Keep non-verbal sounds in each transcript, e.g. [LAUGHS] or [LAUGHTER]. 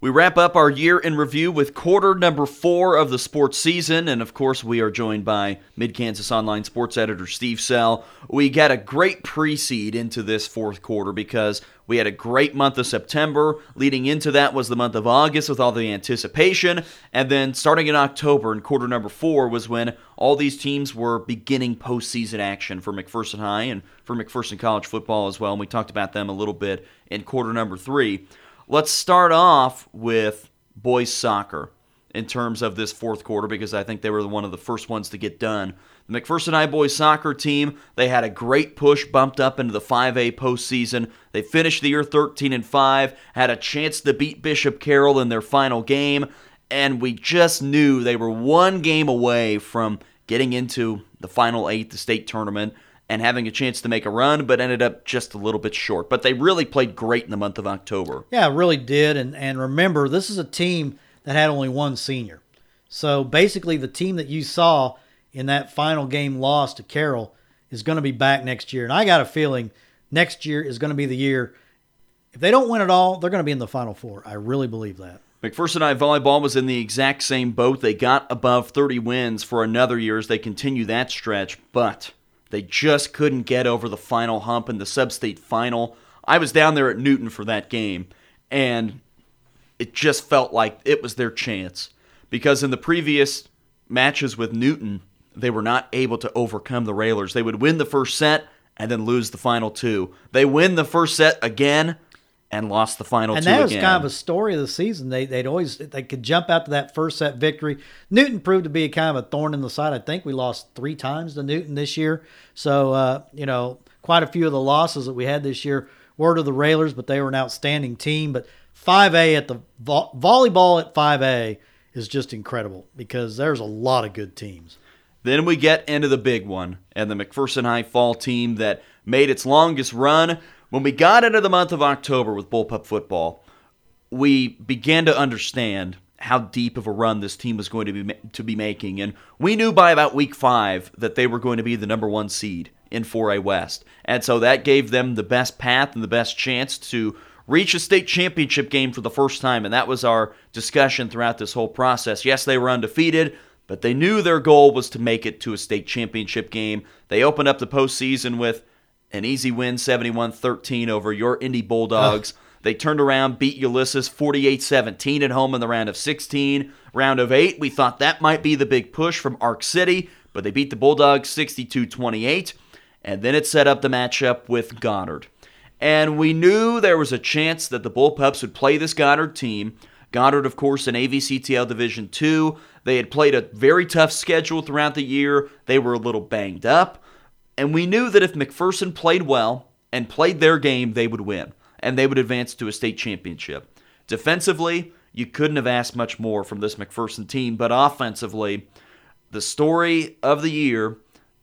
We wrap up our year in review with quarter number four of the sports season, and of course, we are joined by Mid Kansas Online sports editor Steve Sell. We got a great pre seed into this fourth quarter because we had a great month of September. Leading into that was the month of August with all the anticipation, and then starting in October in quarter number four was when all these teams were beginning postseason action for McPherson High and for McPherson College football as well. And we talked about them a little bit in quarter number three. Let's start off with boys soccer in terms of this fourth quarter because I think they were one of the first ones to get done. The McPherson High boys soccer team, they had a great push bumped up into the 5A postseason. They finished the year 13 and 5, had a chance to beat Bishop Carroll in their final game, and we just knew they were one game away from getting into the final 8 the state tournament and having a chance to make a run, but ended up just a little bit short. But they really played great in the month of October. Yeah, really did. And and remember, this is a team that had only one senior. So basically, the team that you saw in that final game loss to Carroll is going to be back next year. And I got a feeling next year is going to be the year. If they don't win it all, they're going to be in the Final Four. I really believe that. McPherson High Volleyball was in the exact same boat. They got above 30 wins for another year as they continue that stretch, but they just couldn't get over the final hump in the sub-state final. I was down there at Newton for that game, and it just felt like it was their chance because in the previous matches with Newton, they were not able to overcome the Railers. They would win the first set and then lose the final two. They win the first set again and lost the final and two that was again. kind of a story of the season. They they'd always they could jump out to that first set victory. Newton proved to be a kind of a thorn in the side. I think we lost three times to Newton this year. So uh, you know, quite a few of the losses that we had this year were to the Railers, but they were an outstanding team. But 5A at the vo- volleyball at 5A is just incredible because there's a lot of good teams. Then we get into the big one, and the McPherson High fall team that made its longest run. When we got into the month of October with Bullpup football, we began to understand how deep of a run this team was going to be to be making, and we knew by about week five that they were going to be the number one seed in 4A West, and so that gave them the best path and the best chance to reach a state championship game for the first time, and that was our discussion throughout this whole process. Yes, they were undefeated but they knew their goal was to make it to a state championship game. They opened up the postseason with an easy win 71 13 over your Indy Bulldogs. They turned around, beat Ulysses 48 17 at home in the round of 16. Round of 8, we thought that might be the big push from Ark City, but they beat the Bulldogs 62 28. And then it set up the matchup with Goddard. And we knew there was a chance that the Bullpups would play this Goddard team. Goddard, of course, in AVCTL Division 2. They had played a very tough schedule throughout the year. They were a little banged up. And we knew that if McPherson played well and played their game, they would win and they would advance to a state championship. Defensively, you couldn't have asked much more from this McPherson team, but offensively, the story of the year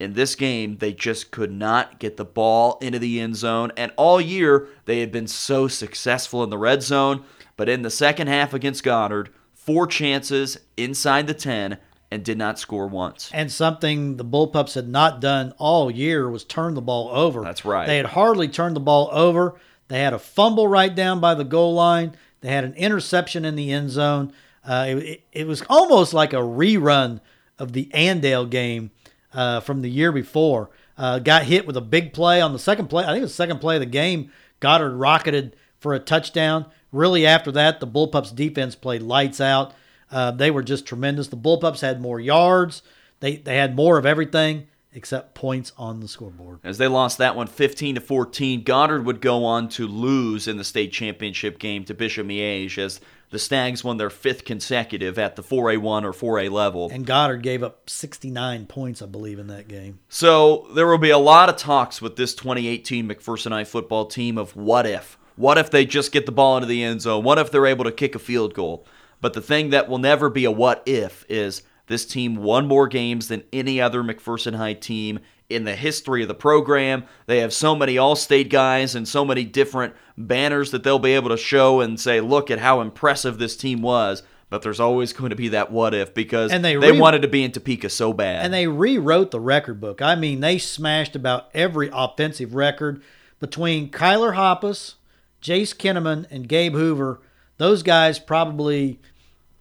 in this game, they just could not get the ball into the end zone. And all year, they had been so successful in the red zone. But in the second half against Goddard, four chances inside the 10 and did not score once. And something the Bullpups had not done all year was turn the ball over. That's right. They had hardly turned the ball over. They had a fumble right down by the goal line. They had an interception in the end zone. Uh, it, it, was almost like a rerun of the Andale game uh, from the year before. Uh, got hit with a big play on the second play. I think it was the second play of the game. Goddard rocketed for a touchdown. Really, after that, the Bullpups defense played lights out. Uh, they were just tremendous. The Bullpups had more yards. They they had more of everything except points on the scoreboard. As they lost that one 15 to 14, Goddard would go on to lose in the state championship game to Bishop Miege as the Stags won their fifth consecutive at the 4A1 or 4A level. And Goddard gave up 69 points, I believe, in that game. So there will be a lot of talks with this 2018 McPherson High football team of what if. What if they just get the ball into the end zone? What if they're able to kick a field goal? But the thing that will never be a what if is this team won more games than any other McPherson High team in the history of the program. They have so many all state guys and so many different banners that they'll be able to show and say, look at how impressive this team was. But there's always going to be that what if because And they they wanted to be in Topeka so bad. And they rewrote the record book. I mean, they smashed about every offensive record between Kyler Hoppus, Jace Kinnaman, and Gabe Hoover. Those guys probably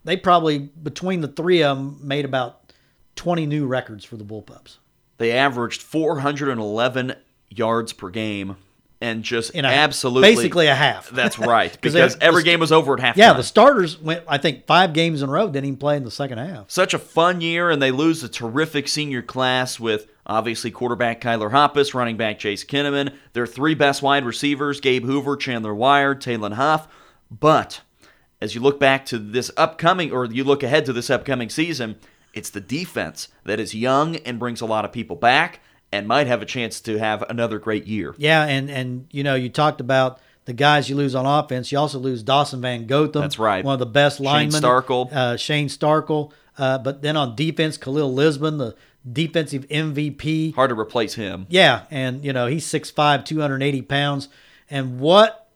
they probably between the three of them made about 20 new records for the Bullpups. They averaged 411 yards per game and just a, absolutely basically a half. [LAUGHS] That's right [LAUGHS] 'Cause they- because every the- game was over at half Yeah, the starters went I think five games in a row didn't even play in the second half. Such a fun year, and they lose a terrific senior class with obviously quarterback Kyler Hoppus, running back Chase Kinnaman, their three best wide receivers, Gabe Hoover, Chandler Wire, Taylon Huff. But as you look back to this upcoming, or you look ahead to this upcoming season, it's the defense that is young and brings a lot of people back and might have a chance to have another great year. Yeah, and and you know you talked about the guys you lose on offense. You also lose Dawson Van Gotham. That's right. One of the best Shane linemen. Starkle. Uh, Shane Starkle. Uh, but then on defense, Khalil Lisbon, the defensive MVP. Hard to replace him. Yeah, and you know he's 6'5", 280 pounds, and what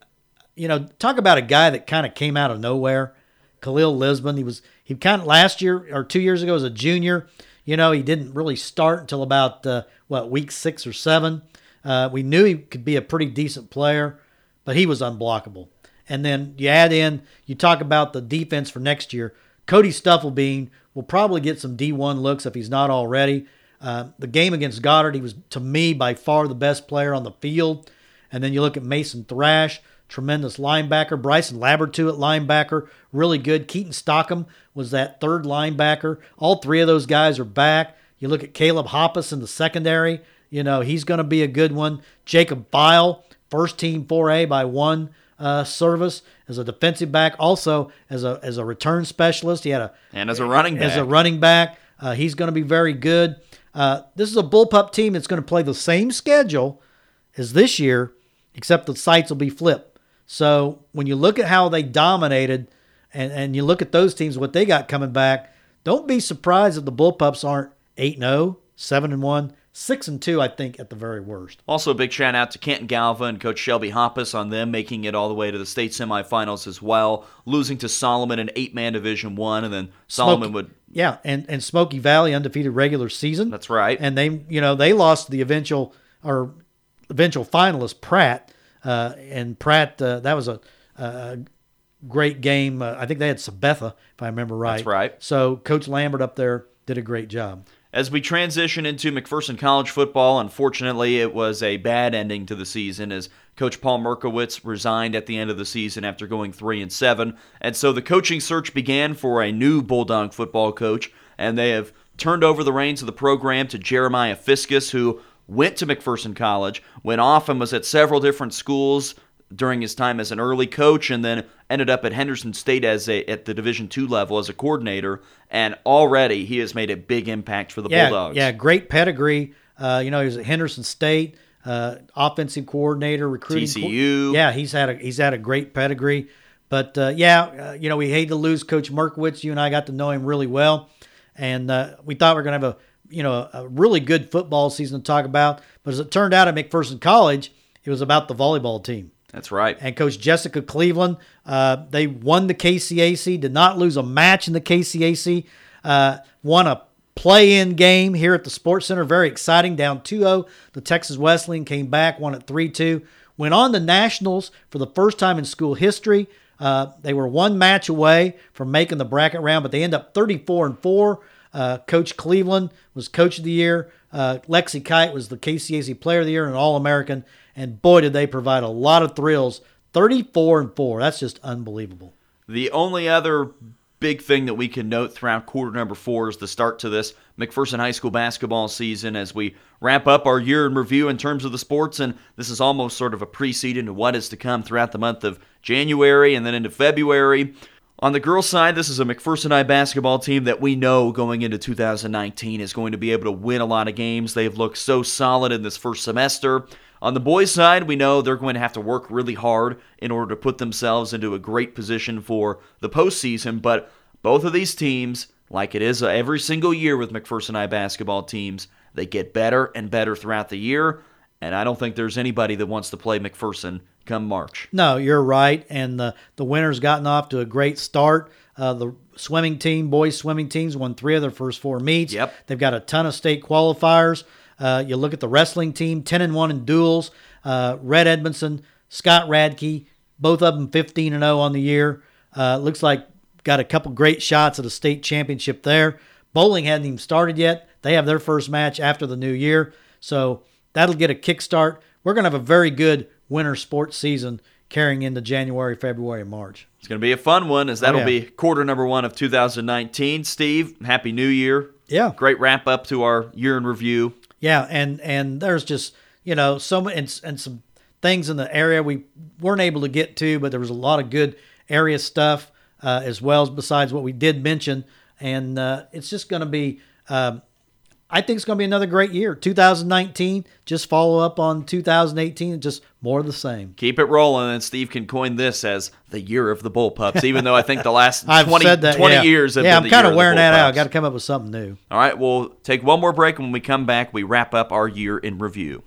you know, talk about a guy that kind of came out of nowhere. Khalil Lisbon, he was he kind of last year or two years ago as a junior. You know, he didn't really start until about uh, what week six or seven. Uh, we knew he could be a pretty decent player, but he was unblockable. And then you add in, you talk about the defense for next year. Cody Stufflebean will probably get some D1 looks if he's not already. Uh, the game against Goddard, he was to me by far the best player on the field. And then you look at Mason Thrash, tremendous linebacker. Bryson Labertu at linebacker, really good. Keaton Stockham was that third linebacker. All three of those guys are back. You look at Caleb Hoppus in the secondary. You know he's going to be a good one. Jacob Bile, first team 4A by one uh, service as a defensive back, also as a as a return specialist. He had a And as a running back. as a running back. Uh, he's going to be very good. Uh, this is a bullpup team that's going to play the same schedule as this year, except the sites will be flipped. So when you look at how they dominated, and, and you look at those teams, what they got coming back, don't be surprised if the bullpups aren't 8 0, 7 and 1, 6 and 2, I think, at the very worst. Also, a big shout out to Canton-Galva and Coach Shelby Hoppus on them making it all the way to the state semifinals as well, losing to Solomon in eight man Division One, and then Solomon Smoky- would. Yeah, and, and Smoky Valley undefeated regular season. That's right. and they you know they lost the eventual or eventual finalist Pratt uh, and Pratt uh, that was a, a great game. Uh, I think they had Sabetha if I remember right. That's right. so Coach Lambert up there did a great job. As we transition into McPherson College football, unfortunately, it was a bad ending to the season as Coach Paul Mierkiewicz resigned at the end of the season after going three and seven, and so the coaching search began for a new Bulldog football coach, and they have turned over the reins of the program to Jeremiah Fiskus, who went to McPherson College, went off and was at several different schools during his time as an early coach and then ended up at Henderson State as a at the Division 2 level as a coordinator. And already he has made a big impact for the yeah Bulldogs. yeah great pedigree. Uh, you know he was at Henderson State uh, offensive coordinator recruiting co- TCU. yeah he's had a he's had a great pedigree. But uh, yeah uh, you know we hate to lose Coach Mierkiewicz. You and I got to know him really well. And uh, we thought we are going to have a you know a really good football season to talk about but as it turned out at McPherson College it was about the volleyball team That's right. and Coach Jessica Cleveland. Uh, they won the KCAC, did not lose a match in the KCAC, uh, won a play in game here at the Sports Center. Very exciting. Down 2 0. The Texas Wesleyan came back, won at 3 2. Went on to nationals for the first time in school history. Uh, they were one match away from making the bracket round, but they end up 34 and 4. Uh, coach Cleveland was coach of the year. Uh, Lexi Kite was the KCAC player of the year and All American. And boy, did they provide a lot of thrills. 34 and 4. That's just unbelievable. The only other big thing that we can note throughout quarter number four is the start to this McPherson High School basketball season as we wrap up our year in review in terms of the sports. And this is almost sort of a precede into what is to come throughout the month of January and then into February. On the girls' side, this is a McPherson High basketball team that we know going into 2019 is going to be able to win a lot of games. They've looked so solid in this first semester. On the boys' side, we know they're going to have to work really hard in order to put themselves into a great position for the postseason. But both of these teams, like it is every single year with McPherson High basketball teams, they get better and better throughout the year. And I don't think there's anybody that wants to play McPherson come March. No, you're right. And the, the winter's gotten off to a great start. Uh, the swimming team, boys swimming teams, won three of their first four meets. Yep. They've got a ton of state qualifiers. Uh, you look at the wrestling team, 10 and 1 in duels. Uh, Red Edmondson, Scott Radke, both of them 15 and 0 on the year. Uh, looks like got a couple great shots at a state championship there. Bowling hadn't even started yet. They have their first match after the new year. So that'll get a kickstart. We're going to have a very good winter sports season carrying into January, February, and March. It's going to be a fun one as that'll yeah. be quarter number one of 2019. Steve, happy new year. Yeah. Great wrap up to our year in review. Yeah, and and there's just you know so many and, and some things in the area we weren't able to get to, but there was a lot of good area stuff uh, as well as besides what we did mention, and uh, it's just going to be. Um, I think it's going to be another great year. 2019, just follow up on 2018, just more of the same. Keep it rolling, and Steve can coin this as the year of the Bullpups, even though I think the last [LAUGHS] I've 20, said that 20 yeah. years have yeah, been I'm kind of wearing that out. Got to come up with something new. All right, we'll take one more break, and when we come back, we wrap up our year in review.